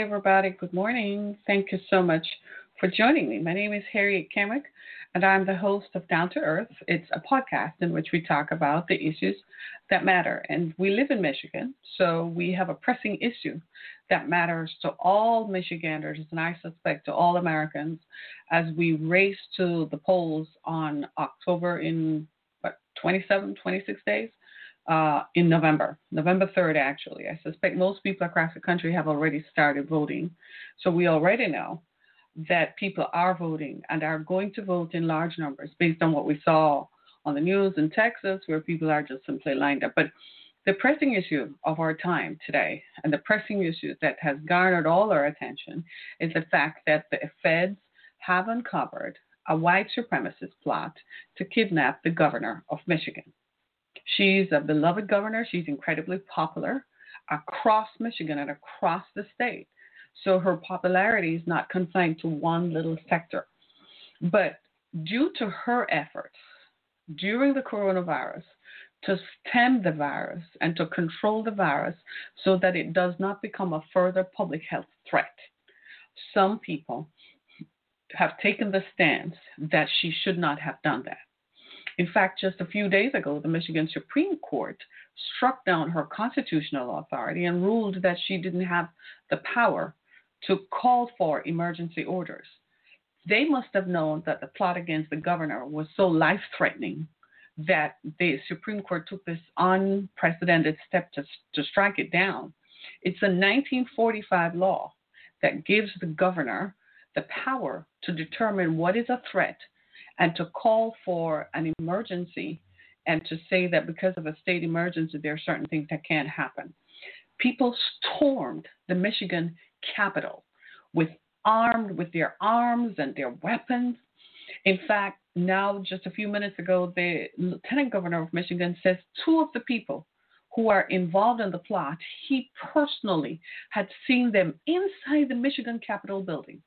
Everybody, good morning. Thank you so much for joining me. My name is Harriet Kemick, and I'm the host of Down to Earth. It's a podcast in which we talk about the issues that matter. And we live in Michigan, so we have a pressing issue that matters to all Michiganders, and I suspect to all Americans, as we race to the polls on October in what 27, 26 days uh, in November, November 3rd, actually. I suspect most people across the country have already started voting. So we already know that people are voting and are going to vote in large numbers based on what we saw on the news in Texas, where people are just simply lined up. But the pressing issue of our time today, and the pressing issue that has garnered all our attention, is the fact that the feds have uncovered a white supremacist plot to kidnap the governor of Michigan. She's a beloved governor. She's incredibly popular across Michigan and across the state. So her popularity is not confined to one little sector. But due to her efforts during the coronavirus to stem the virus and to control the virus so that it does not become a further public health threat, some people have taken the stance that she should not have done that. In fact, just a few days ago, the Michigan Supreme Court struck down her constitutional authority and ruled that she didn't have the power to call for emergency orders. They must have known that the plot against the governor was so life threatening that the Supreme Court took this unprecedented step to, to strike it down. It's a 1945 law that gives the governor the power to determine what is a threat and to call for an emergency and to say that because of a state emergency, there are certain things that can't happen. People stormed the Michigan Capitol with armed with their arms and their weapons. In fact, now just a few minutes ago, the lieutenant governor of Michigan says two of the people who are involved in the plot, he personally had seen them inside the Michigan Capitol building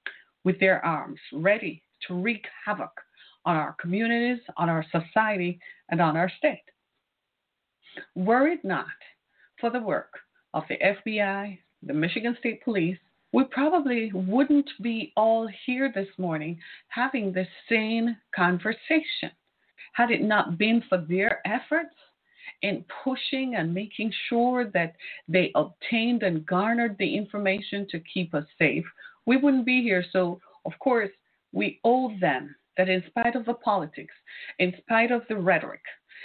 with their arms ready to wreak havoc on our communities, on our society, and on our state. Were it not for the work of the FBI, the Michigan State Police, we probably wouldn't be all here this morning having this same conversation. Had it not been for their efforts in pushing and making sure that they obtained and garnered the information to keep us safe, we wouldn't be here. So, of course, we owe them that in spite of the politics, in spite of the rhetoric,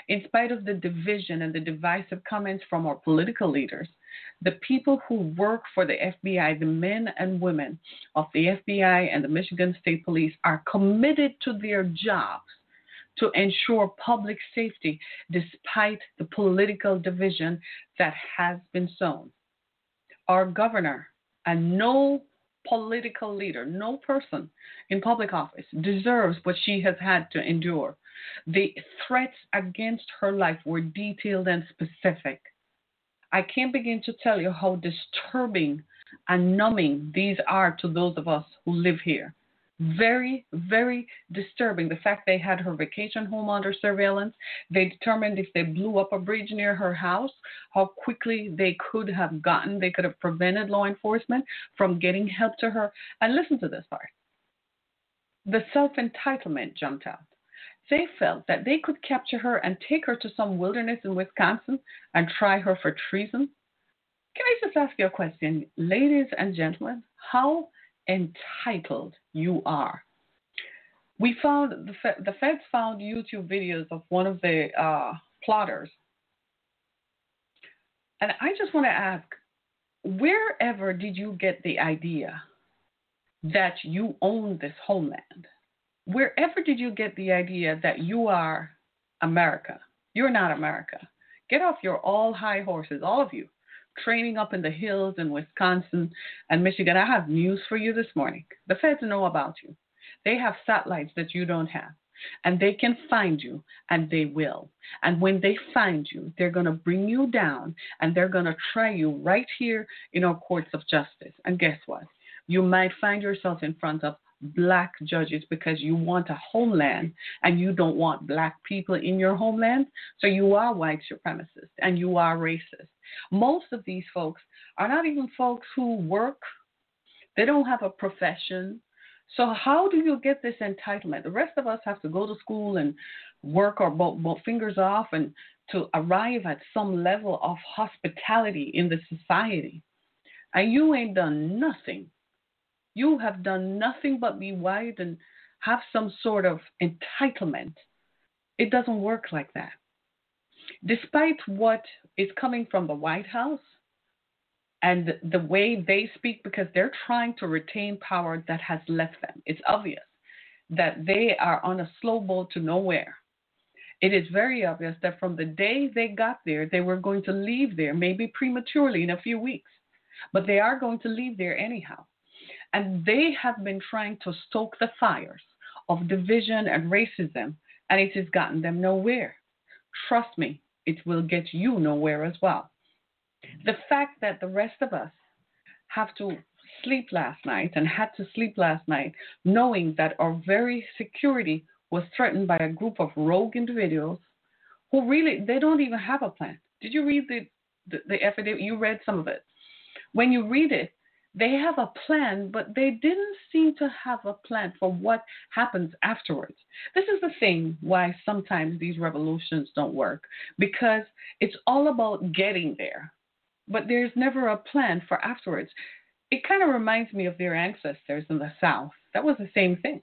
in spite of the division and the divisive comments from our political leaders, the people who work for the FBI, the men and women of the FBI and the Michigan State Police, are committed to their jobs to ensure public safety despite the political division that has been sown. Our governor and no political leader, no person in public office deserves what she has had to endure. The threats against her life were detailed and specific. I can't begin to tell you how disturbing and numbing these are to those of us who live here very, very disturbing. The fact they had her vacation home under surveillance. They determined if they blew up a bridge near her house, how quickly they could have gotten, they could have prevented law enforcement from getting help to her. And listen to this part the self entitlement jumped out. They felt that they could capture her and take her to some wilderness in Wisconsin and try her for treason. Can I just ask you a question, ladies and gentlemen? How entitled you are. We found the, the feds found YouTube videos of one of the uh, plotters, and I just want to ask, wherever did you get the idea that you own this homeland? Wherever did you get the idea that you are America? You're not America. Get off your all high horses, all of you. Training up in the hills in Wisconsin and Michigan, I have news for you this morning. The feds know about you. They have satellites that you don't have. And they can find you, and they will. And when they find you, they're going to bring you down and they're going to try you right here in our courts of justice. And guess what? You might find yourself in front of black judges because you want a homeland and you don't want black people in your homeland. So you are white supremacist and you are racist. Most of these folks are not even folks who work, they don't have a profession. So, how do you get this entitlement? The rest of us have to go to school and work our both, both fingers off and to arrive at some level of hospitality in the society. And you ain't done nothing you have done nothing but be white and have some sort of entitlement. It doesn't work like that. Despite what is coming from the White House and the way they speak, because they're trying to retain power that has left them, it's obvious that they are on a slow boat to nowhere. It is very obvious that from the day they got there, they were going to leave there, maybe prematurely in a few weeks, but they are going to leave there anyhow. And they have been trying to stoke the fires of division and racism, and it has gotten them nowhere. Trust me, it will get you nowhere as well. The fact that the rest of us have to sleep last night and had to sleep last night knowing that our very security was threatened by a group of rogue individuals who really they don't even have a plan. Did you read the the, the affidavit? You read some of it. When you read it, they have a plan, but they didn't seem to have a plan for what happens afterwards. This is the thing why sometimes these revolutions don't work because it's all about getting there, but there's never a plan for afterwards. It kind of reminds me of their ancestors in the South. That was the same thing.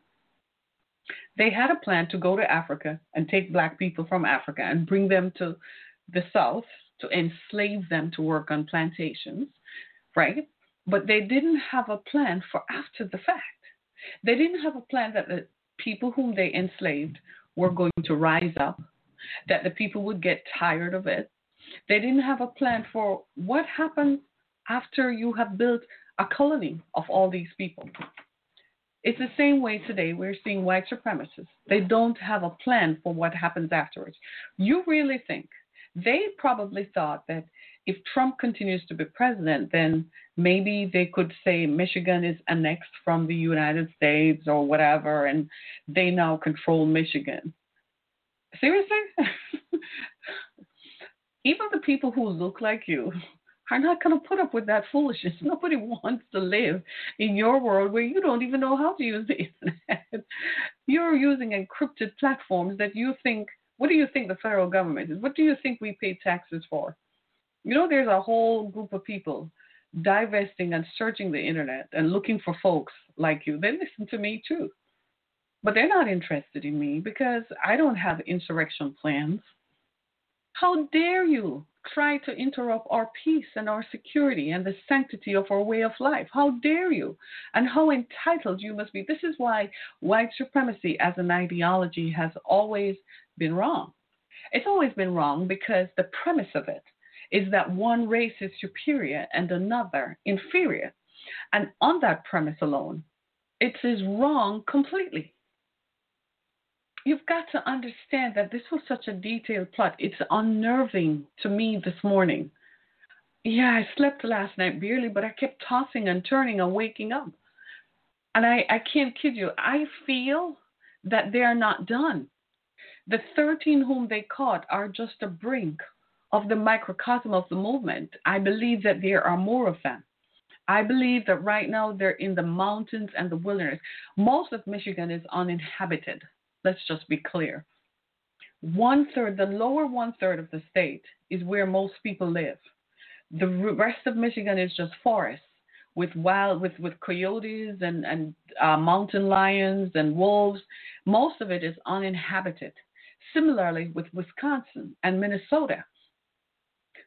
They had a plan to go to Africa and take black people from Africa and bring them to the South to enslave them to work on plantations, right? But they didn't have a plan for after the fact. They didn't have a plan that the people whom they enslaved were going to rise up, that the people would get tired of it. They didn't have a plan for what happens after you have built a colony of all these people. It's the same way today we're seeing white supremacists. They don't have a plan for what happens afterwards. You really think they probably thought that if Trump continues to be president, then maybe they could say Michigan is annexed from the United States or whatever, and they now control Michigan. Seriously? Even the people who look like you are not going to put up with that foolishness. Nobody wants to live in your world where you don't even know how to use the internet. You're using encrypted platforms that you think, what do you think the federal government is? What do you think we pay taxes for? You know, there's a whole group of people divesting and searching the internet and looking for folks like you. They listen to me too. But they're not interested in me because I don't have insurrection plans. How dare you try to interrupt our peace and our security and the sanctity of our way of life? How dare you? And how entitled you must be. This is why white supremacy as an ideology has always been wrong. It's always been wrong because the premise of it is that one race is superior and another inferior. And on that premise alone, it is wrong completely. You've got to understand that this was such a detailed plot. It's unnerving to me this morning. Yeah, I slept last night barely, but I kept tossing and turning and waking up. And I, I can't kid you, I feel that they are not done. The 13 whom they caught are just a brink of the microcosm of the movement. I believe that there are more of them. I believe that right now they're in the mountains and the wilderness. Most of Michigan is uninhabited. Let's just be clear. One third, the lower one third of the state is where most people live. The rest of Michigan is just forests with wild, with, with coyotes and, and uh, mountain lions and wolves. Most of it is uninhabited. Similarly with Wisconsin and Minnesota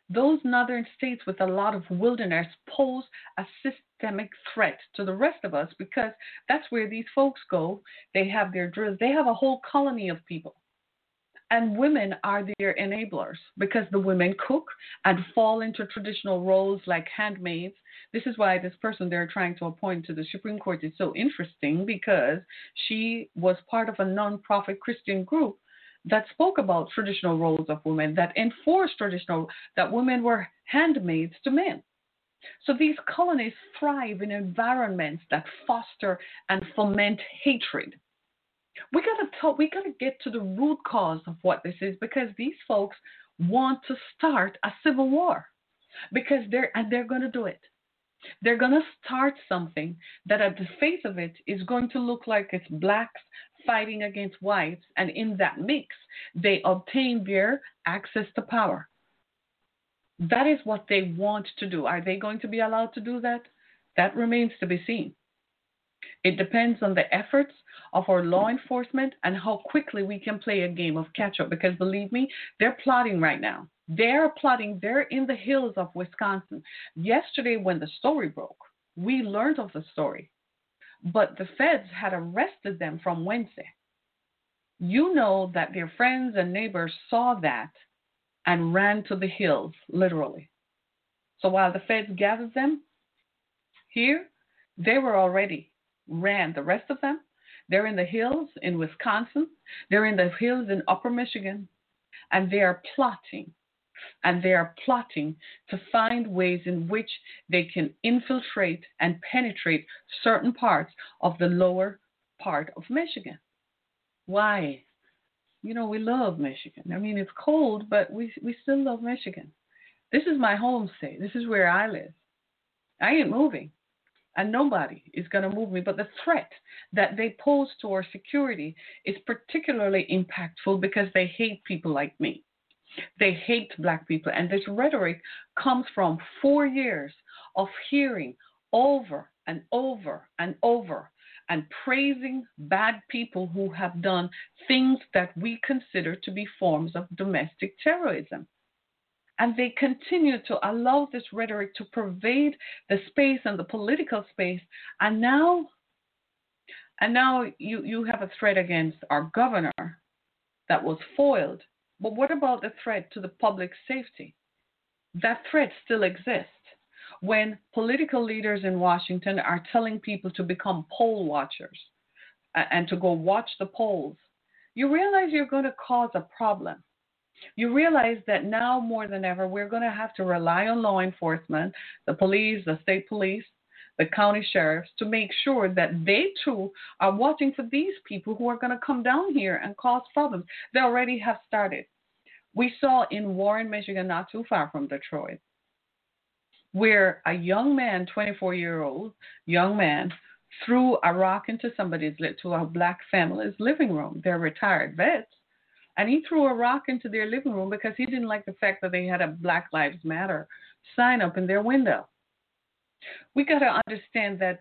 those northern states with a lot of wilderness pose a systemic threat to the rest of us because that's where these folks go. They have their drills, they have a whole colony of people. And women are their enablers because the women cook and fall into traditional roles like handmaids. This is why this person they're trying to appoint to the Supreme Court is so interesting because she was part of a non-profit Christian group that spoke about traditional roles of women, that enforced traditional, that women were handmaids to men. So these colonies thrive in environments that foster and foment hatred. We gotta talk, we gotta get to the root cause of what this is because these folks want to start a civil war. Because they're and they're gonna do it. They're gonna start something that at the face of it is going to look like it's blacks fighting against whites, and in that mix, they obtain their access to power. That is what they want to do. Are they going to be allowed to do that? That remains to be seen. It depends on the efforts of our law enforcement and how quickly we can play a game of catch up because believe me, they're plotting right now. They're plotting, they're in the hills of Wisconsin. Yesterday, when the story broke, we learned of the story, but the feds had arrested them from Wednesday. You know that their friends and neighbors saw that and ran to the hills, literally. So while the feds gathered them here, they were already ran. The rest of them, they're in the hills in Wisconsin, they're in the hills in upper Michigan, and they are plotting. And they are plotting to find ways in which they can infiltrate and penetrate certain parts of the lower part of Michigan. Why? you know, we love Michigan. I mean, it's cold, but we we still love Michigan. This is my home state. This is where I live. I ain't moving, and nobody is going to move me. But the threat that they pose to our security is particularly impactful because they hate people like me. They hate black people, and this rhetoric comes from four years of hearing over and over and over and praising bad people who have done things that we consider to be forms of domestic terrorism. And they continue to allow this rhetoric to pervade the space and the political space. And now, and now you, you have a threat against our governor that was foiled. But what about the threat to the public safety? That threat still exists when political leaders in Washington are telling people to become poll watchers and to go watch the polls, you realize you're going to cause a problem. You realize that now more than ever, we're going to have to rely on law enforcement, the police, the state police, the county sheriffs, to make sure that they too are watching for these people who are going to come down here and cause problems. They already have started. We saw in Warren, Michigan, not too far from Detroit, where a young man, 24 year old young man, threw a rock into somebody's to a black family's living room. They're retired vets. And he threw a rock into their living room because he didn't like the fact that they had a Black Lives Matter sign up in their window. We got to understand that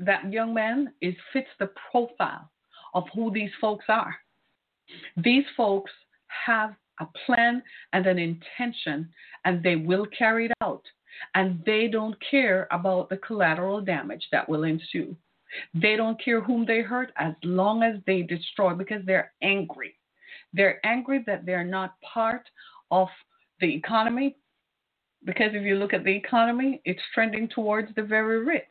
that young man is fits the profile of who these folks are. These folks have a plan and an intention, and they will carry it out and they don't care about the collateral damage that will ensue. They don't care whom they hurt as long as they destroy because they're angry. They're angry that they're not part of the economy because if you look at the economy, it's trending towards the very rich.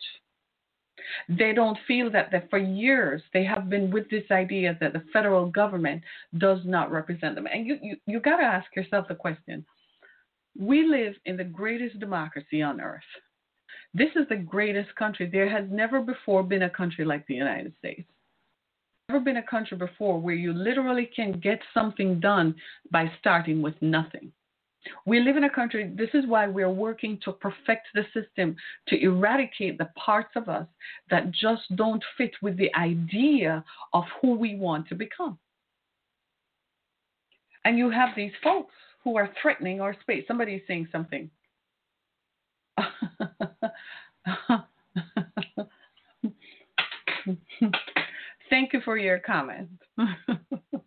They don't feel that, that for years they have been with this idea that the federal government does not represent them. And you, you, you got to ask yourself the question we live in the greatest democracy on earth. This is the greatest country. There has never before been a country like the United States. Never been a country before where you literally can get something done by starting with nothing. We live in a country, this is why we're working to perfect the system, to eradicate the parts of us that just don't fit with the idea of who we want to become. And you have these folks who are threatening our space. Somebody is saying something. Thank you for your comment.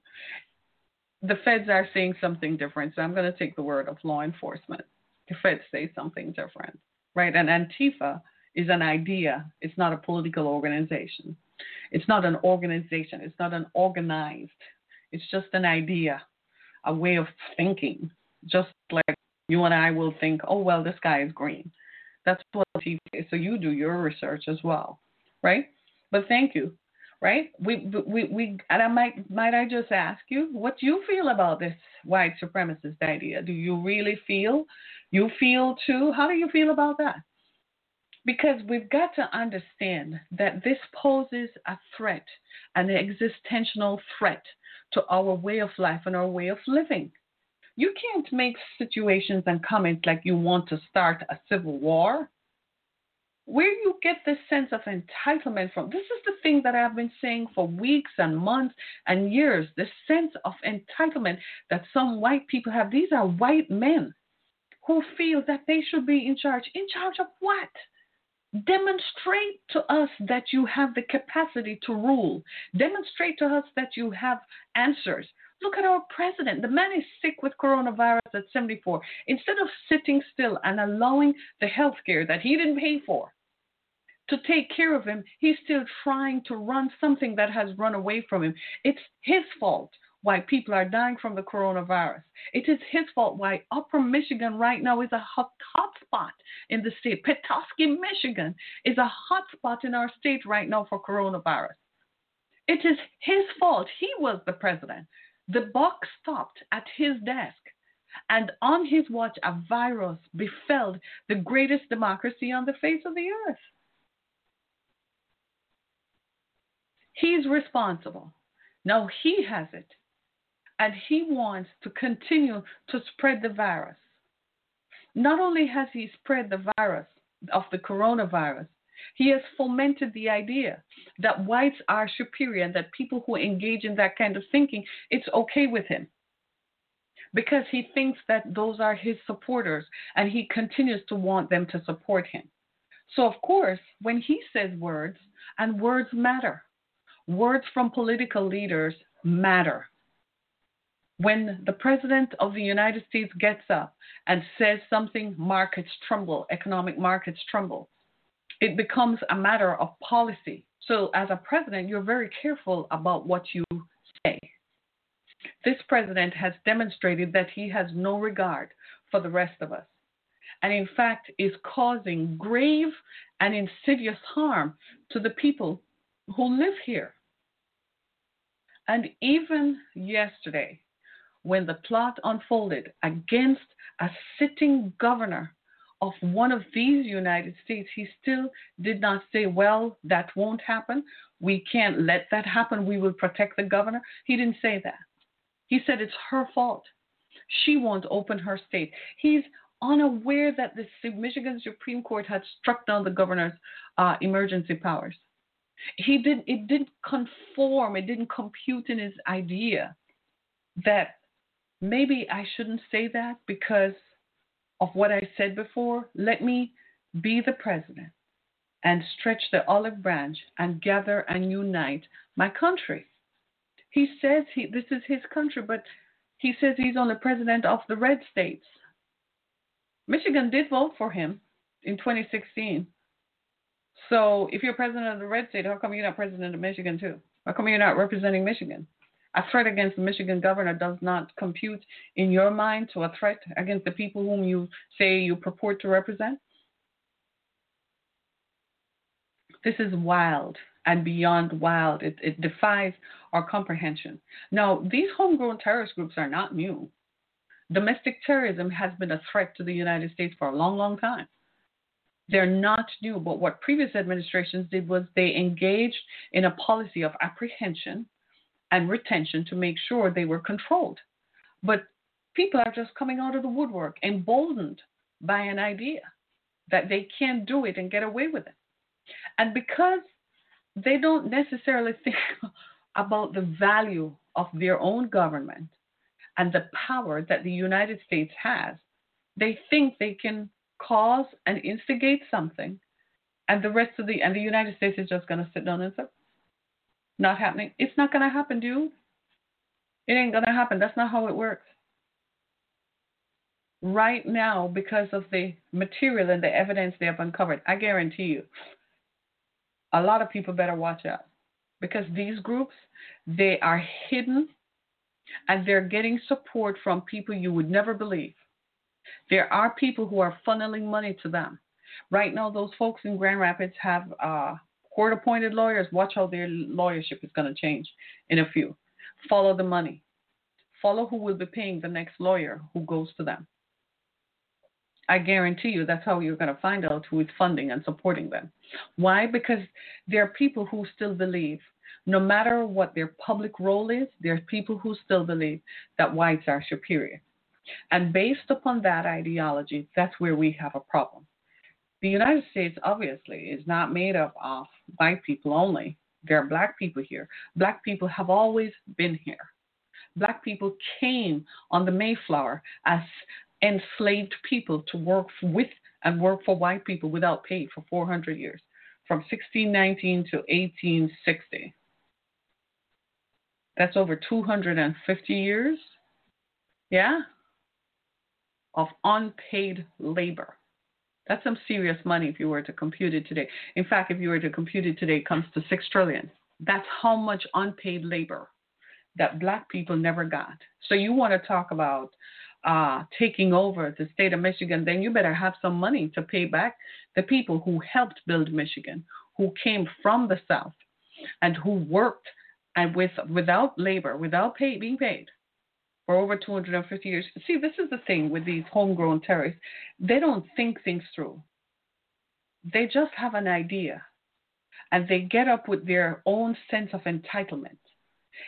the feds are saying something different, so I'm going to take the word of law enforcement. The feds say something different, right? And Antifa is an idea, it's not a political organization. It's not an organization, it's not an organized, it's just an idea a way of thinking, just like you and I will think, oh, well, the sky is green. That's what TV is. So you do your research as well, right? But thank you, right? We, we, we, and I might, might I just ask you what you feel about this white supremacist idea? Do you really feel, you feel too? How do you feel about that? Because we've got to understand that this poses a threat, an existential threat to our way of life and our way of living. You can't make situations and comments like you want to start a civil war. Where you get this sense of entitlement from, this is the thing that I've been saying for weeks and months and years this sense of entitlement that some white people have. These are white men who feel that they should be in charge. In charge of what? Demonstrate to us that you have the capacity to rule. Demonstrate to us that you have answers. Look at our president. The man is sick with coronavirus at 74. Instead of sitting still and allowing the health care that he didn't pay for to take care of him, he's still trying to run something that has run away from him. It's his fault why people are dying from the coronavirus. It is his fault why Upper Michigan right now is a hot, spot in the state. Petoskey, Michigan is a hot spot in our state right now for coronavirus. It is his fault. He was the president. The buck stopped at his desk. And on his watch, a virus befell the greatest democracy on the face of the earth. He's responsible. Now he has it and he wants to continue to spread the virus. Not only has he spread the virus of the coronavirus, he has fomented the idea that whites are superior and that people who engage in that kind of thinking, it's okay with him. Because he thinks that those are his supporters and he continues to want them to support him. So, of course, when he says words, and words matter, words from political leaders matter when the president of the United States gets up and says something, markets tremble, economic markets tremble. It becomes a matter of policy. So, as a president, you're very careful about what you say. This president has demonstrated that he has no regard for the rest of us, and in fact, is causing grave and insidious harm to the people who live here. And even yesterday, when the plot unfolded against a sitting governor of one of these United States, he still did not say, Well, that won't happen. We can't let that happen. We will protect the governor. He didn't say that. He said it's her fault. She won't open her state. He's unaware that the Michigan Supreme Court had struck down the governor's uh, emergency powers. He didn't. It didn't conform. It didn't compute in his idea that maybe I shouldn't say that because of what I said before. Let me be the president and stretch the olive branch and gather and unite my country. He says he, this is his country, but he says he's only president of the red states. Michigan did vote for him in 2016. So if you're president of the red state, how come you're not president of Michigan too? How come you're not representing Michigan? a threat against the Michigan governor does not compute in your mind to a threat against the people whom you say you purport to represent? This is wild and beyond wild. It, it defies our comprehension. Now, these homegrown terrorist groups are not new. Domestic terrorism has been a threat to the United States for a long, long time. They're not new, but what previous administrations did was they engaged in a policy of apprehension and retention to make sure they were controlled. But people are just coming out of the woodwork, emboldened by an idea that they can't do it and get away with it. And because they don't necessarily think about the value of their own government and the power that the United States has, they think they can cause and instigate something and the rest of the and the United States is just going to sit down and say, not happening. It's not going to happen, dude. It ain't going to happen. That's not how it works. Right now, because of the material and the evidence they have uncovered, I guarantee you, a lot of people better watch out because these groups, they are hidden And they're getting support from people you would never believe. There are people who are funneling money to them. Right now, those folks in Grand Rapids have uh, court appointed lawyers. Watch how their lawyership is going to change in a few. Follow the money. Follow who will be paying the next lawyer who goes to them. I guarantee you that's how you're going to find out who is funding and supporting them. Why? Because there are people who still believe, no matter what their public role is, there are people who still believe that whites are superior. And based upon that ideology, that's where we have a problem. The United States obviously is not made up of white people only. There are black people here. Black people have always been here. Black people came on the Mayflower as enslaved people to work with and work for white people without pay for 400 years, from 1619 to 1860. That's over 250 years, yeah, of unpaid labor. That's some serious money if you were to compute it today. In fact, if you were to compute it today, it comes to six trillion. That's how much unpaid labor that black people never got. So you want to talk about uh, taking over the state of Michigan, then you better have some money to pay back the people who helped build Michigan, who came from the South, and who worked and with without labor, without pay, being paid for over 250 years. See, this is the thing with these homegrown terrorists. They don't think things through. They just have an idea, and they get up with their own sense of entitlement.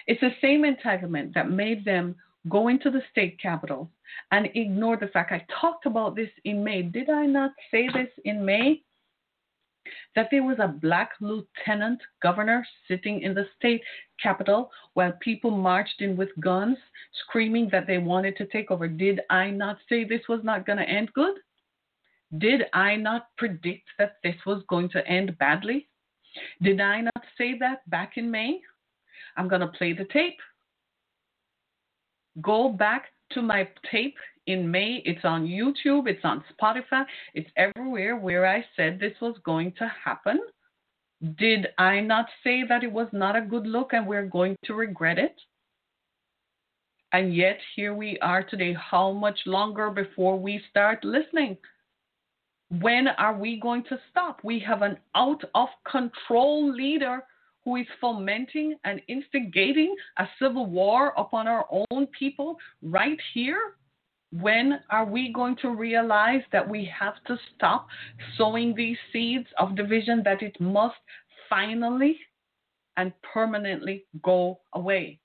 It's the same entitlement that made them go into the state capital and ignore the fact I talked about this in May. Did I not say this in May? That there was a black lieutenant governor sitting in the state capital while people marched in with guns, screaming that they wanted to take over. Did I not say this was not going to end good? Did I not predict that this was going to end badly? Did I not say that back in May? I'm going to play the tape. Go back to my tape in May. It's on YouTube, it's on Spotify, it's everywhere where I said this was going to happen. Did I not say that it was not a good look and we're going to regret it? And yet, here we are today. How much longer before we start listening? When are we going to stop? We have an out of control leader who is fomenting and instigating a civil war upon our own people right here? When are we going to realize that we have to stop sowing these seeds of division, that it must finally and permanently go away?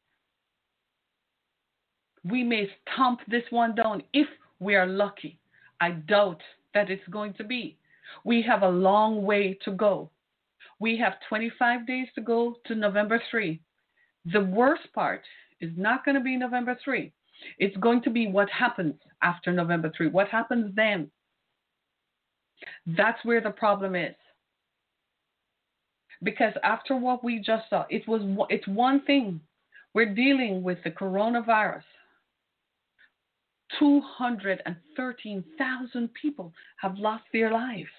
We may stomp this one down if we are lucky. I doubt that it's going to be. We have a long way to go. We have 25 days to go to November 3. The worst part is not going to be November 3. It's going to be what happens after November 3. What happens then? That's where the problem is. Because after what we just saw, it was it's one thing. We're dealing with the coronavirus. 213,000 people have lost their lives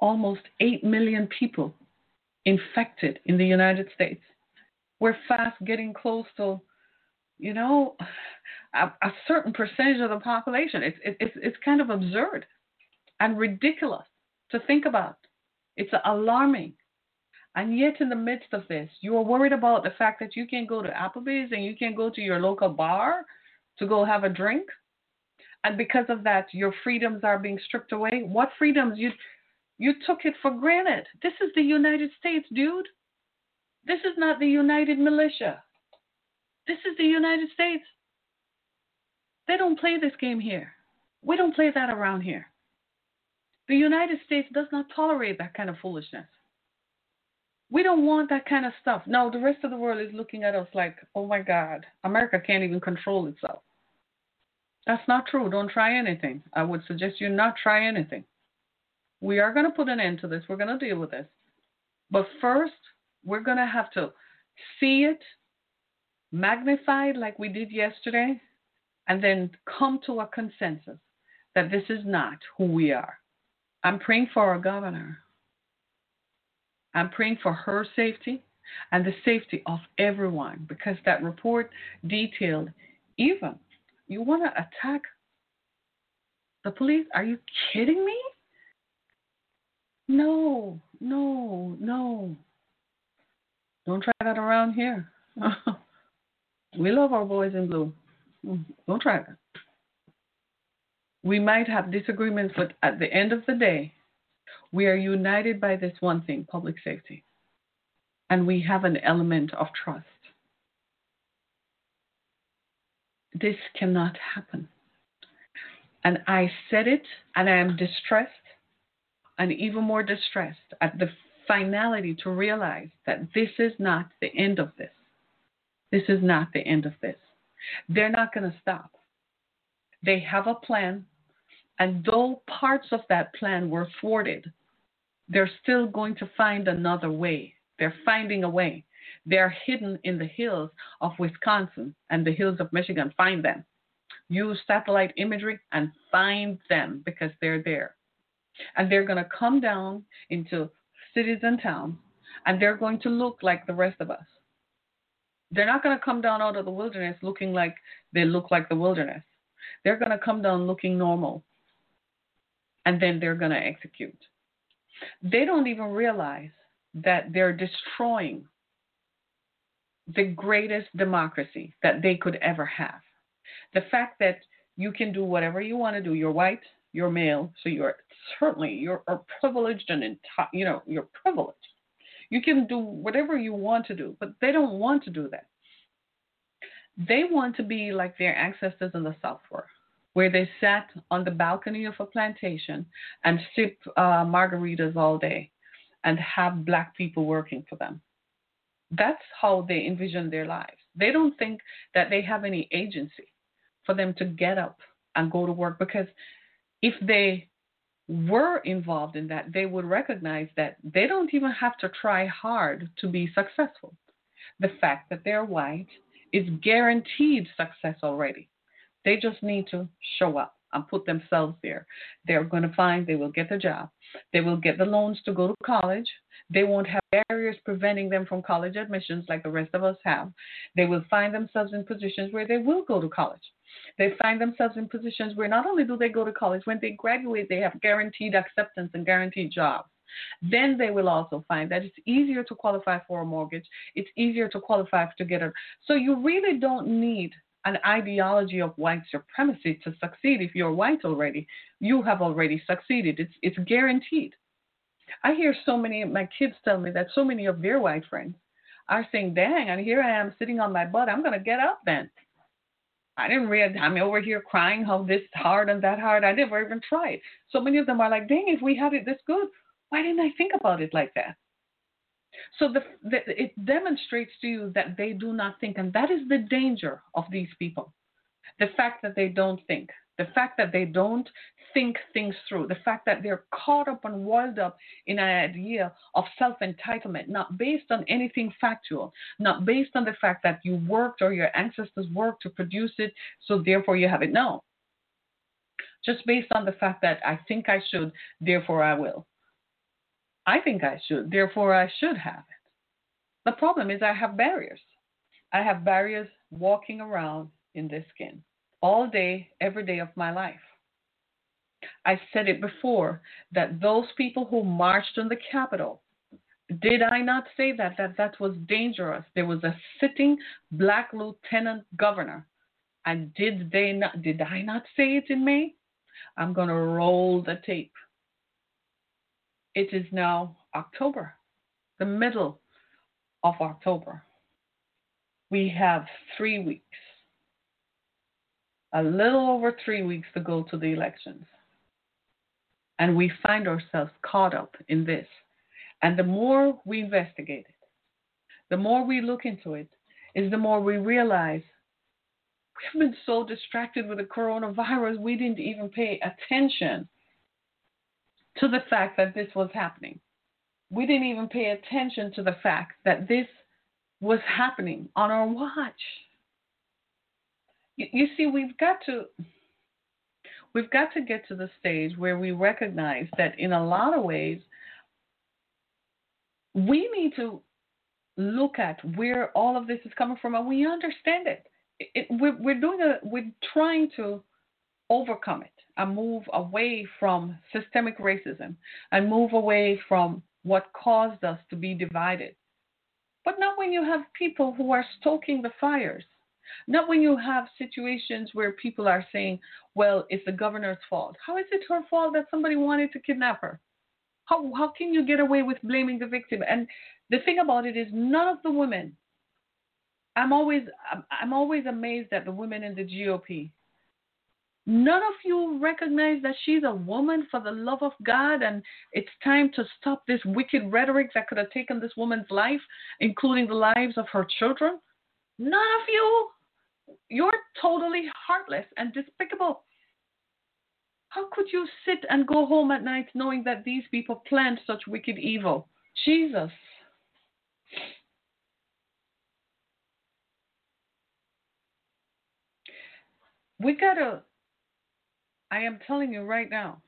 almost 8 million people infected in the United States. We're fast getting close to, you know, a, a certain percentage of the population. It's, it, it's, it's kind of absurd and ridiculous to think about. It's alarming. And yet, in the midst of this, you are worried about the fact that you can't go to Applebee's and you can't go to your local bar to go have a drink. And because of that, your freedoms are being stripped away. What freedoms? You you took it for granted. This is the United States, dude. This is not the United Militia. This is the United States. They don't play this game here. We don't play that around here. The United States does not tolerate that kind of foolishness. We don't want that kind of stuff. No, the rest of the world is looking at us like, oh my God, America can't even control itself. That's not true. Don't try anything. I would suggest you not try anything. We are going to put an end to this. We're going to deal with this. But first, we're going to have to see it magnified like we did yesterday, and then come to a consensus that this is not who we are. I'm praying for our governor. I'm praying for her safety. and the safety of everyone because that report detailed even you want to attack the police? Are you kidding me? No, no, no. Don't try that around here. we love our boys in blue. Mm, don't try that. We might have disagreements, but at the end of the day, we are united by this one thing public safety. And we have an element of trust. This cannot happen. And I said it, and I am distressed, and even more distressed at the finality to realize that this is not the end of this. This is not the end of this. They're not going to stop. They have a plan, and though parts of that plan were thwarted, they're still going to find another way. They're finding a way. They're hidden in the hills of Wisconsin and the hills of Michigan. Find them. Use satellite imagery and find them because they're there. And they're going to come down into cities and towns and they're going to look like the rest of us. They're not going to come down out of the wilderness looking like they look like the wilderness. They're going to come down looking normal. And then they're going to execute. They don't even realize that they're destroying the greatest democracy that they could ever have. The fact that you can do whatever you want to do. You're white, you're male, so you're certainly you're privileged and enti- you know you're privileged. You can do whatever you want to do, but they don't want to do that. They want to be like their ancestors in the South were, where they sat on the balcony of a plantation and sip uh, margaritas all day and have black people working for them. That's how they envision their lives. They don't think that they have any agency for them to get up and go to work because if they were involved in that, they would recognize that they don't even have to try hard to be successful. The fact that they're white is guaranteed success already. They just need to show up and put themselves there. They're going to find they will get the job. They will get the loans to go to college. They won't have barriers preventing them from college admissions like the rest of us have. They will find themselves in positions where they will go to college. They find themselves in positions where not only do they go to college, when they graduate, they have guaranteed acceptance and guaranteed jobs. Then they will also find that it's easier to qualify for a mortgage. It's easier to qualify to get a. So you really don't need an ideology of white supremacy to succeed. If you're white already, you have already succeeded. It's it's guaranteed. I hear so many of my kids tell me that so many of their white friends are saying, "Dang, and here I am sitting on my butt. I'm going to get up then." I didn't read. I'm over here crying how this hard and that hard. I never even tried. So many of them are like, "Dang, if we had it this good, why didn't I think about it like that?" So the, the, it demonstrates to you that they do not think, and that is the danger of these people. The fact that they don't think, the fact that they don't think things through, the fact that they're caught up and wild up in an idea of self entitlement, not based on anything factual, not based on the fact that you worked or your ancestors worked to produce it, so therefore you have it. No. Just based on the fact that I think I should, therefore I will. I think I should, therefore I should have it. The problem is I have barriers. I have barriers walking around in this skin all day, every day of my life. I said it before that those people who marched on the Capitol, did I not say that that that was dangerous? There was a sitting black lieutenant governor, and did they not? Did I not say it in May? I'm to roll the tape. It is now October, the middle of October. We have three weeks, a little over three weeks to go to the elections. And we find ourselves caught up in this. And the more we investigate it, the more we look into it, is the more we realize we've been so distracted with the coronavirus, we didn't even pay attention to the fact that this was happening. We didn't even pay attention to the fact that this was happening on our watch. You, you see, we've got to we've got to get to the stage where we recognize that in a lot of ways we need to look at where all of this is coming from and we understand it. it, it we're, we're doing a, we're trying to overcome it and move away from systemic racism and move away from what caused us to be divided. But not when you have people who are stoking the fires. Not when you have situations where people are saying, well, it's the governor's fault. How is it her fault that somebody wanted to kidnap her? How, how can you get away with blaming the victim? And the thing about it is, none of the women, I'm always, I'm, I'm always amazed at the women in the GOP None of you recognize that she's a woman for the love of God, and it's time to stop this wicked rhetoric that could have taken this woman's life, including the lives of her children. None of you. You're totally heartless and despicable. How could you sit and go home at night knowing that these people planned such wicked evil? Jesus. We gotta I am telling you right now,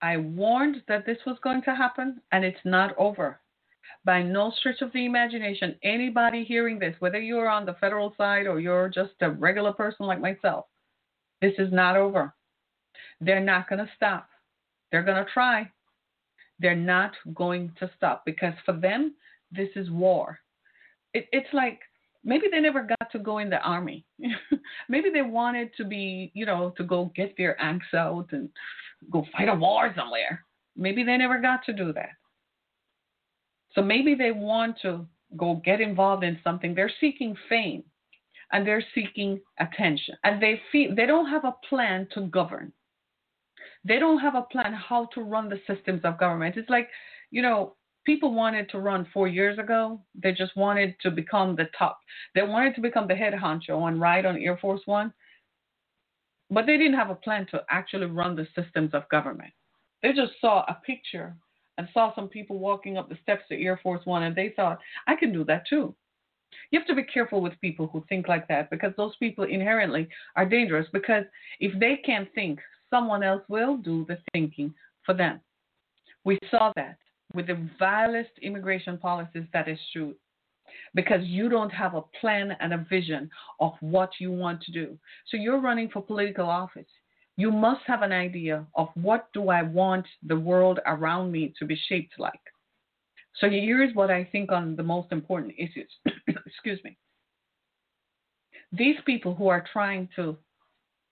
I warned that this was going to happen, and it's not over. By no stretch of the imagination, anybody hearing this, whether you're on the federal side or you're just a regular person like myself, this is not over. They're not going to stop. They're going to try. They're not going to stop because for them, this is war. It, it's like maybe they never got to go in the army. maybe they wanted to be, you know, to go get their axe out and go fight a war somewhere. Maybe they never got to do that. So maybe they want to go get involved in something. They're seeking fame and they're seeking attention. And they feel they don't have a plan to govern. They don't have a plan how to run the systems of government. It's like, you know, people wanted to run four years ago. They just wanted to become the top. They wanted to become the head honcho and ride on Air Force One, but they didn't have a plan to actually run the systems of government. They just saw a picture and saw some people walking up the steps to Air Force One, and they thought, I can do that too. You have to be careful with people who think like that because those people inherently are dangerous because if they can't think, someone else will do the thinking for them. We saw that with the vilest immigration policies that is true because you don't have a plan and a vision of what you want to do. So you're running for political office. You must have an idea of what do I want the world around me to be shaped like. So here's what I think on the most important issues. Excuse me. These people who are trying to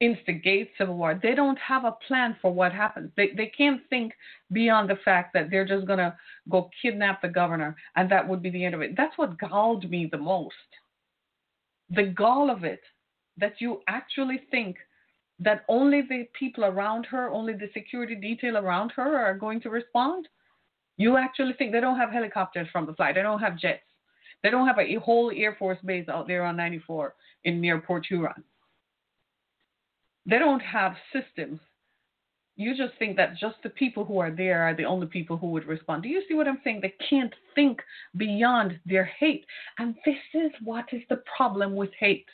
instigate civil war. They don't have a plan for what happens. They they can't think beyond the fact that they're just gonna go kidnap the governor and that would be the end of it. That's what galled me the most. The gall of it, that you actually think that only the people around her, only the security detail around her are going to respond. You actually think they don't have helicopters from the flight. They don't have jets. They don't have a whole Air Force base out there on 94 in near Port Huron. They don't have systems. You just think that just the people who are there are the only people who would respond. Do you see what I'm saying? They can't think beyond their hate. And this is what is the problem with hate.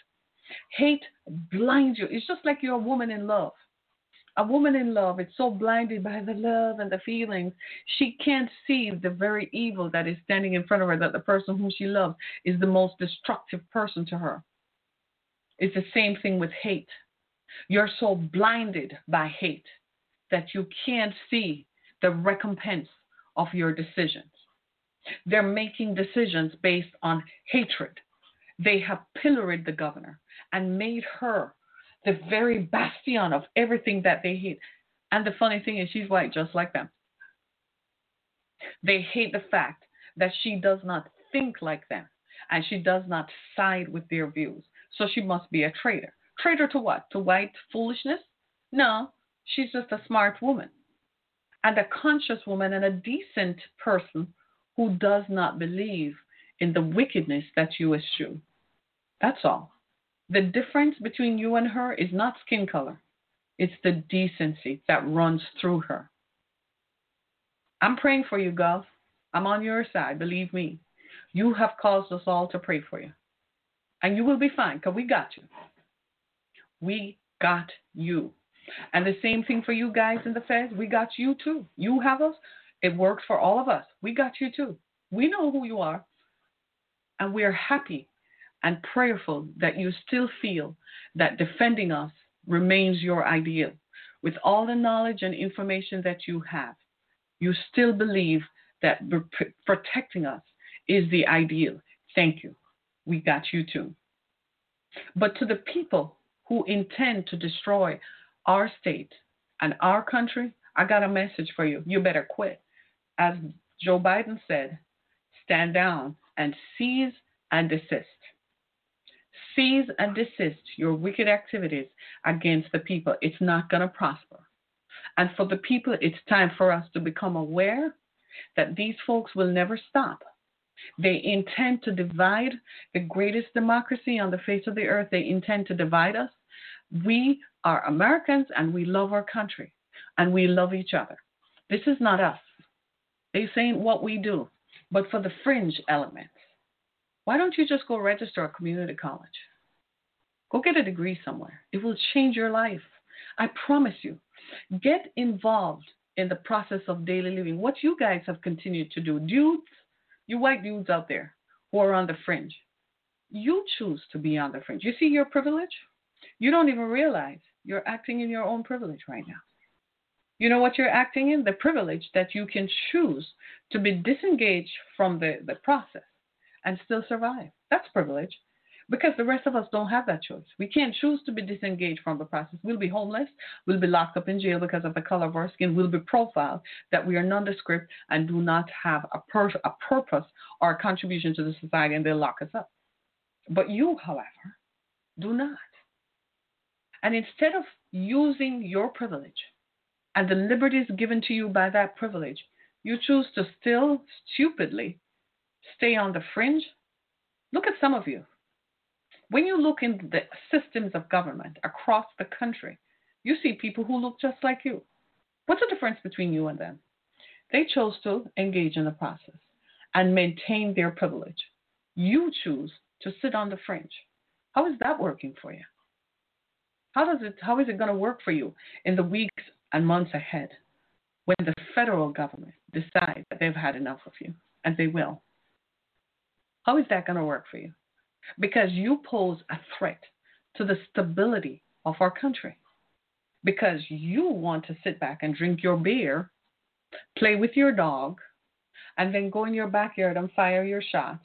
Hate blinds you. It's just like you're a woman in love. A woman in love is so blinded by the love and the feelings, she can't see the very evil that is standing in front of her, that the person whom she loves is the most destructive person to her. It's the same thing with hate. You're so blinded by hate that you can't see the recompense of your decisions. They're making decisions based on hatred. They have pilloried the governor and made her the very bastion of everything that they hate. And the funny thing is, she's white just like them. They hate the fact that she does not think like them and she does not side with their views. So she must be a traitor. Traitor to what? To white foolishness? No, she's just a smart woman and a conscious woman and a decent person who does not believe in the wickedness that you eschew. That's all. The difference between you and her is not skin color, it's the decency that runs through her. I'm praying for you, Gov. I'm on your side, believe me. You have caused us all to pray for you. And you will be fine because we got you. We got you. And the same thing for you guys in the feds. We got you too. You have us. It works for all of us. We got you too. We know who you are. And we are happy and prayerful that you still feel that defending us remains your ideal. With all the knowledge and information that you have, you still believe that protecting us is the ideal. Thank you. We got you too. But to the people who intend to destroy our state and our country, I got a message for you. You better quit. As Joe Biden said, stand down and cease and desist. Cease and desist your wicked activities against the people. It's not going to prosper. And for the people, it's time for us to become aware that these folks will never stop. They intend to divide the greatest democracy on the face of the earth. They intend to divide us. We are Americans and we love our country and we love each other. This is not us. They saying what we do, but for the fringe elements. Why don't you just go register a community college? Go get a degree somewhere. It will change your life. I promise you. Get involved in the process of daily living. What you guys have continued to do, dudes, you white dudes out there who are on the fringe, you choose to be on the fringe. You see your privilege? You don't even realize you're acting in your own privilege right now. You know what you're acting in? The privilege that you can choose to be disengaged from the, the process and still survive. That's privilege because the rest of us don't have that choice. We can't choose to be disengaged from the process. We'll be homeless. We'll be locked up in jail because of the color of our skin. We'll be profiled that we are nondescript and do not have a, pur- a purpose or a contribution to the society, and they'll lock us up. But you, however, do not. And instead of using your privilege and the liberties given to you by that privilege, you choose to still stupidly stay on the fringe. Look at some of you. When you look into the systems of government across the country, you see people who look just like you. What's the difference between you and them? They chose to engage in the process and maintain their privilege. You choose to sit on the fringe. How is that working for you? How does it how is it going to work for you in the weeks and months ahead when the federal government decides that they've had enough of you and they will? How is that going to work for you? Because you pose a threat to the stability of our country. Because you want to sit back and drink your beer, play with your dog, and then go in your backyard and fire your shots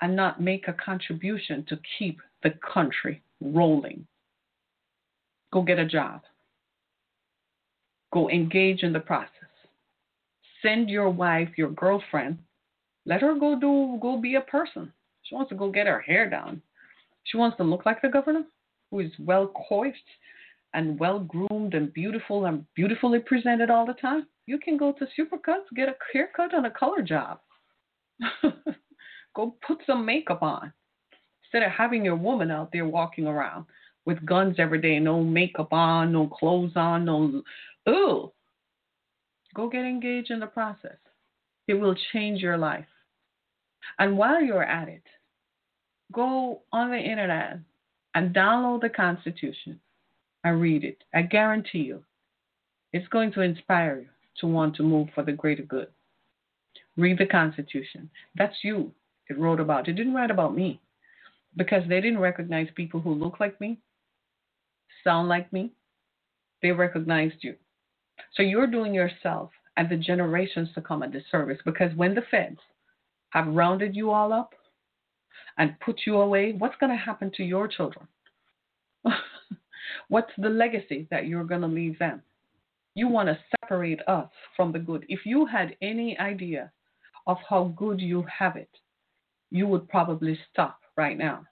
and not make a contribution to keep the country rolling. Go get a job. Go engage in the process. Send your wife, your girlfriend, let her go do go be a person. She wants to go get her hair done. She wants to look like the governor, who is well coiffed and well groomed and beautiful and beautifully presented all the time. You can go to Supercuts, get a haircut and a color job. go put some makeup on. Instead of having your woman out there walking around with guns every day, no makeup on, no clothes on, no. Ooh. Go get engaged in the process. It will change your life. And while you're at it, go on the internet and download the Constitution and read it. I guarantee you, it's going to inspire you to want to move for the greater good. Read the Constitution. That's you. It wrote about. It didn't write about me because they didn't recognize people who look like me, sound like me. They recognized you. So you're doing yourself and the generations to come a disservice because when the feds have rounded you all up and put you away, what's going to happen to your children? what's the legacy that you're going to leave them? You want to separate us from the good. If you had any idea of how good you have it, you would probably stop right now.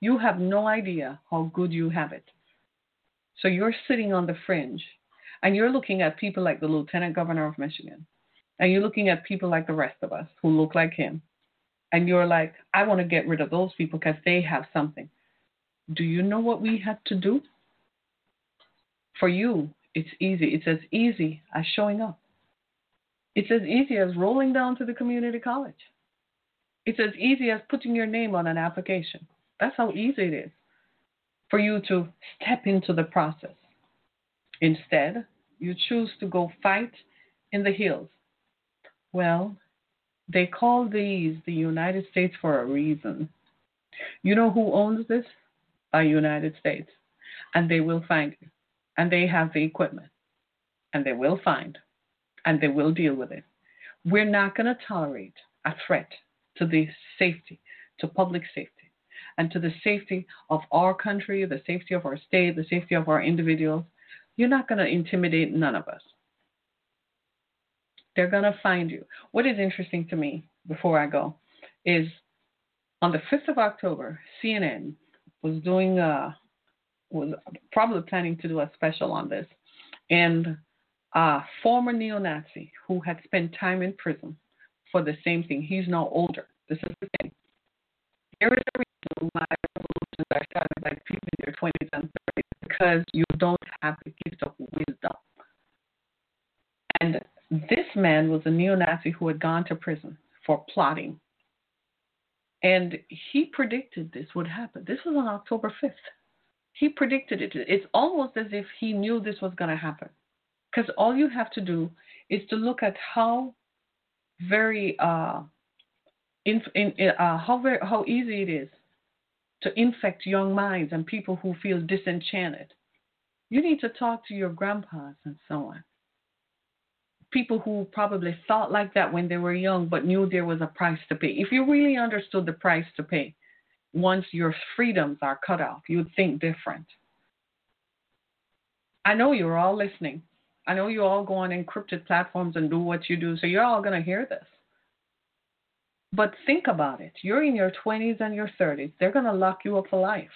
You have no idea how good you have it. So you're sitting on the fringe and you're looking at people like the Lieutenant Governor of Michigan, and you're looking at people like the rest of us who look like him, and you're like, I want to get rid of those people because they have something. Do you know what we had to do? For you, it's easy. It's as easy as showing up. It's as easy as rolling down to the community college. It's as easy as putting your name on an application. That's how easy it is for you to step into the process. Instead, you choose to go fight in the hills well, They call these the United States for a reason. You know who owns this? The United States. And they will find you. And they have the equipment. And they will find. And they will deal with it. We're not going to tolerate a threat to the safety, to public safety, and to the safety of our country, the safety of our state, the safety of our individuals. You're not going to intimidate none of us. They're going to find you. What is interesting to me before I go is on the 5th of October, CNN was doing a, was probably planning to do a special on this. And a former neo Nazi who had spent time in prison for the same thing, he's now older. This is the thing. There is a reason why revolutions are started by people in their 20s and 30s because you don't have the gift of wisdom. And this man was a neo Nazi who had gone to prison for plotting. And he predicted this would happen. This was on October 5th. He predicted it. It's almost as if he knew this was going to happen. Because all you have to do is to look at how very uh, in, uh, how very how easy it is to infect young minds and people who feel disenchanted. You need to talk to your grandpas and so on. People who probably thought like that when they were young but knew there was a price to pay. If you really understood the price to pay, once your freedoms are cut off, you'd think different. I know you're all listening. I know you all go on encrypted platforms and do what you do, so you're all going to hear this. But think about it. You're in your 20s and your 30s. They're going to lock you up for life.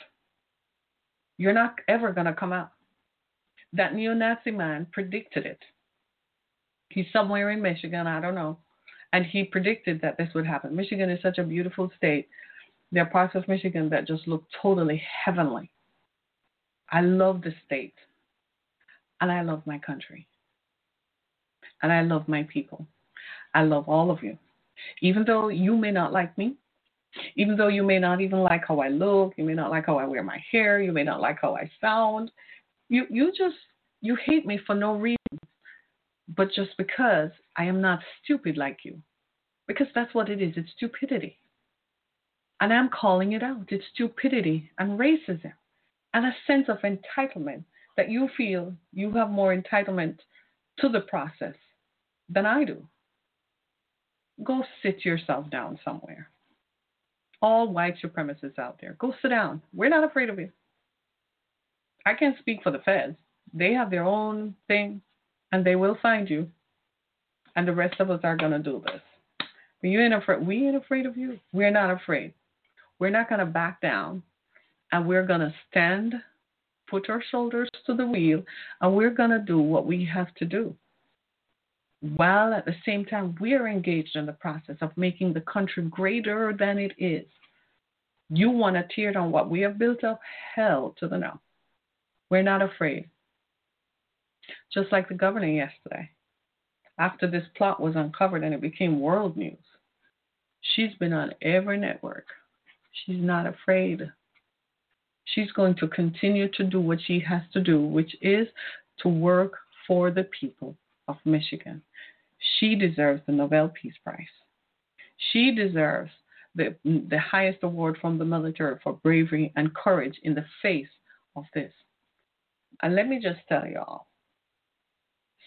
You're not ever going to come out. That neo Nazi man predicted it. He's somewhere in Michigan, I don't know. And he predicted that this would happen. Michigan is such a beautiful state. There are parts of Michigan that just look totally heavenly. I love the state. And I love my country. And I love my people. I love all of you. Even though you may not like me, even though you may not even like how I look, you may not like how I wear my hair, you may not like how I sound, you you just you hate me for no reason, but just because I am not stupid like you. Because that's what it is, it's stupidity. And I'm calling it out. It's stupidity and racism and a sense of entitlement that you feel you have more entitlement to the process than I do go sit yourself down somewhere. All white supremacists out there, go sit down. We're not afraid of you. I can't speak for the feds. They have their own thing, and they will find you. And the rest of us are going to do this. But you ain't afraid. We ain't afraid of you. We're not afraid. We're not going to back down, and we're going to stand, put our shoulders to the wheel, and we're going to do what we have to do while at the same time we are engaged in the process of making the country greater than it is. You want to tear down what we have built up? Hell to the no. We're not afraid. Just like the governor yesterday. After this plot was uncovered and it became world news, she's been on every network. She's not afraid. She's going to continue to do what she has to do, which is to work for the people of Michigan. She deserves the Nobel Peace Prize. She deserves the, the highest award from the military for bravery and courage in the face of this. And let me just tell y'all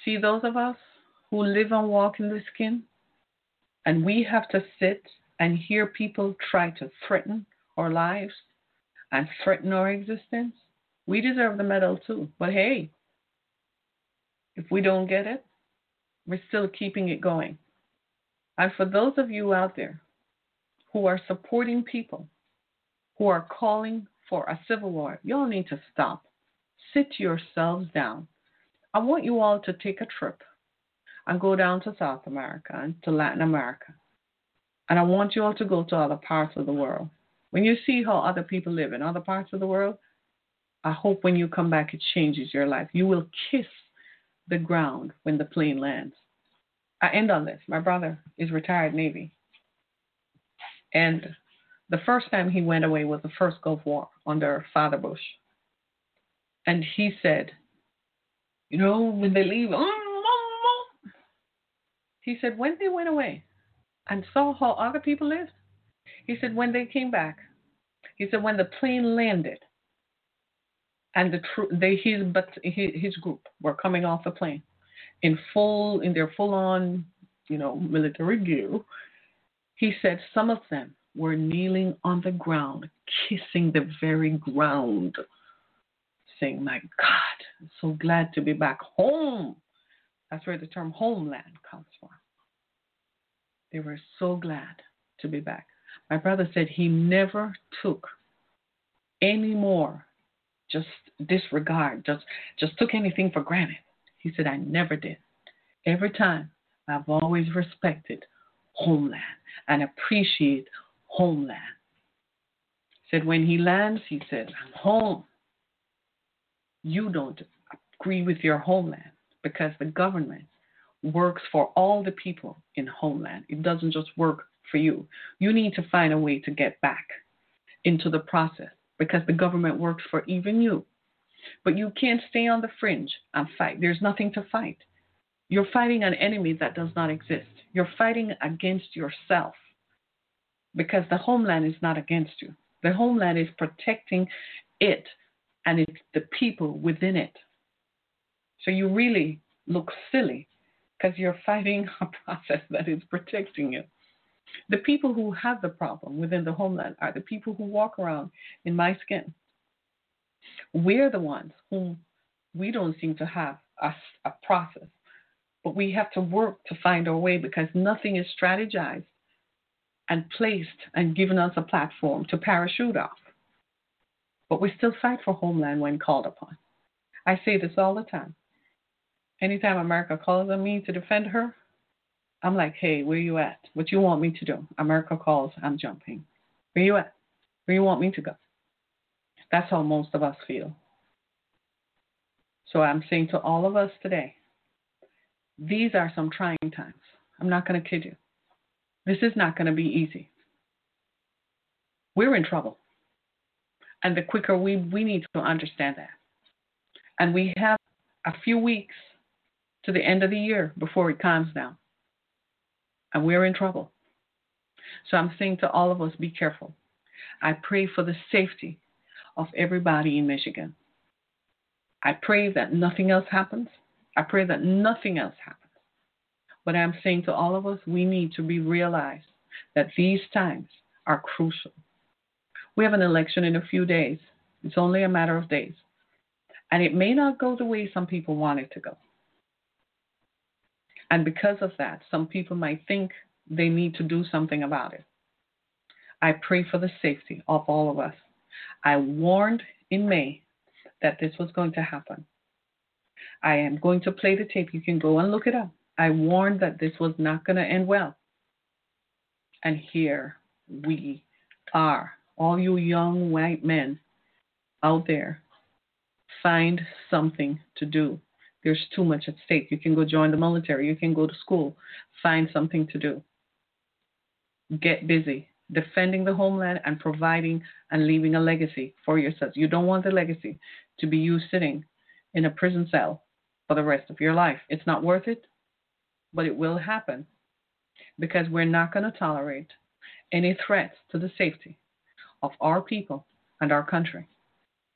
see those of us who live and walk in the skin, and we have to sit and hear people try to threaten our lives and threaten our existence. We deserve the medal too. But hey, if we don't get it, we're still keeping it going. And for those of you out there who are supporting people who are calling for a civil war, y'all need to stop. Sit yourselves down. I want you all to take a trip and go down to South America and to Latin America. And I want you all to go to other parts of the world. When you see how other people live in other parts of the world, I hope when you come back it changes your life. You will kiss the ground when the plane lands. I end on this. My brother is retired Navy. And the first time he went away was the first Gulf War under Father Bush. And he said, you know, when they leave, oh, he said, when they went away, and saw how other people lived? He said, when they came back, he said, when the plane landed, and the tr- they his but his, his group were coming off the plane in full in their full on you know military gear. He said some of them were kneeling on the ground, kissing the very ground, saying, "My God, I'm so glad to be back home." That's where the term homeland comes from. They were so glad to be back. My brother said he never took any more just disregard, just just took anything for granted. He said, I never did. Every time I've always respected homeland and appreciate homeland. Said when he lands, he says, I'm home. You don't agree with your homeland because the government works for all the people in homeland. It doesn't just work for you. You need to find a way to get back into the process because the government works for even you. But you can't stay on the fringe and fight. There's nothing to fight. You're fighting an enemy that does not exist. You're fighting against yourself because the homeland is not against you. The homeland is protecting it and it's the people within it. So you really look silly because you're fighting a process that is protecting you. The people who have the problem within the homeland are the people who walk around in my skin. We're the ones whom we don't seem to have a, a process, but we have to work to find our way because nothing is strategized and placed and given us a platform to parachute off. But we still fight for homeland when called upon. I say this all the time. Anytime America calls on me to defend her, I'm like, hey, where you at? What you want me to do? America calls, I'm jumping. Where you at? Where you want me to go? That's how most of us feel. So I'm saying to all of us today, these are some trying times. I'm not going to kid you. This is not going to be easy. We're in trouble. And the quicker we, we need to understand that. And we have a few weeks to the end of the year before it calms down and we're in trouble. So I'm saying to all of us, be careful. I pray for the safety of everybody in Michigan. I pray that nothing else happens. I pray that nothing else happens. But I'm saying to all of us, we need to be realized that these times are crucial. We have an election in a few days. It's only a matter of days. And it may not go the way some people want it to go. And because of that, some people might think they need to do something about it. I pray for the safety of all of us. I warned in May that this was going to happen. I am going to play the tape. You can go and look it up. I warned that this was not going to end well. And here we are. All you young white men out there, find something to do. There's too much at stake. You can go join the military, you can go to school, find something to do. Get busy defending the homeland and providing and leaving a legacy for yourself. You don't want the legacy to be you sitting in a prison cell for the rest of your life. It's not worth it, but it will happen because we're not going to tolerate any threats to the safety of our people and our country,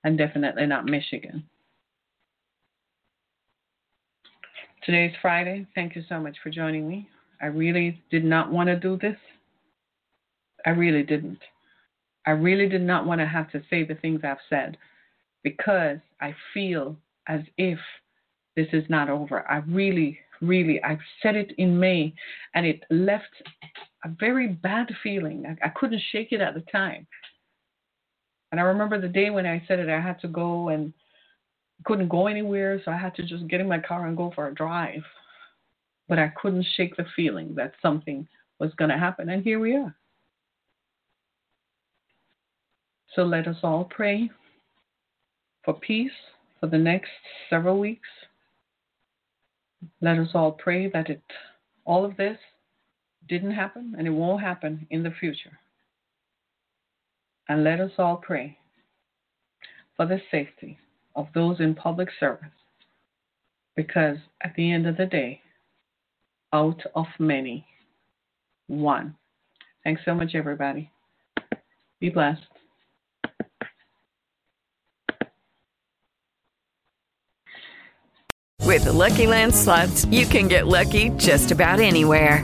and definitely not Michigan. Today is Friday. Thank you so much for joining me. I really did not want to do this. I really didn't. I really did not want to have to say the things I've said because I feel as if this is not over. I really, really, I said it in May and it left a very bad feeling. I, I couldn't shake it at the time. And I remember the day when I said it, I had to go and couldn't go anywhere, so I had to just get in my car and go for a drive. But I couldn't shake the feeling that something was going to happen, and here we are. So let us all pray for peace for the next several weeks. Let us all pray that it all of this didn't happen and it won't happen in the future. And let us all pray for the safety of those in public service. Because at the end of the day, out of many, one. Thanks so much, everybody. Be blessed. With the Lucky Land slots, you can get lucky just about anywhere.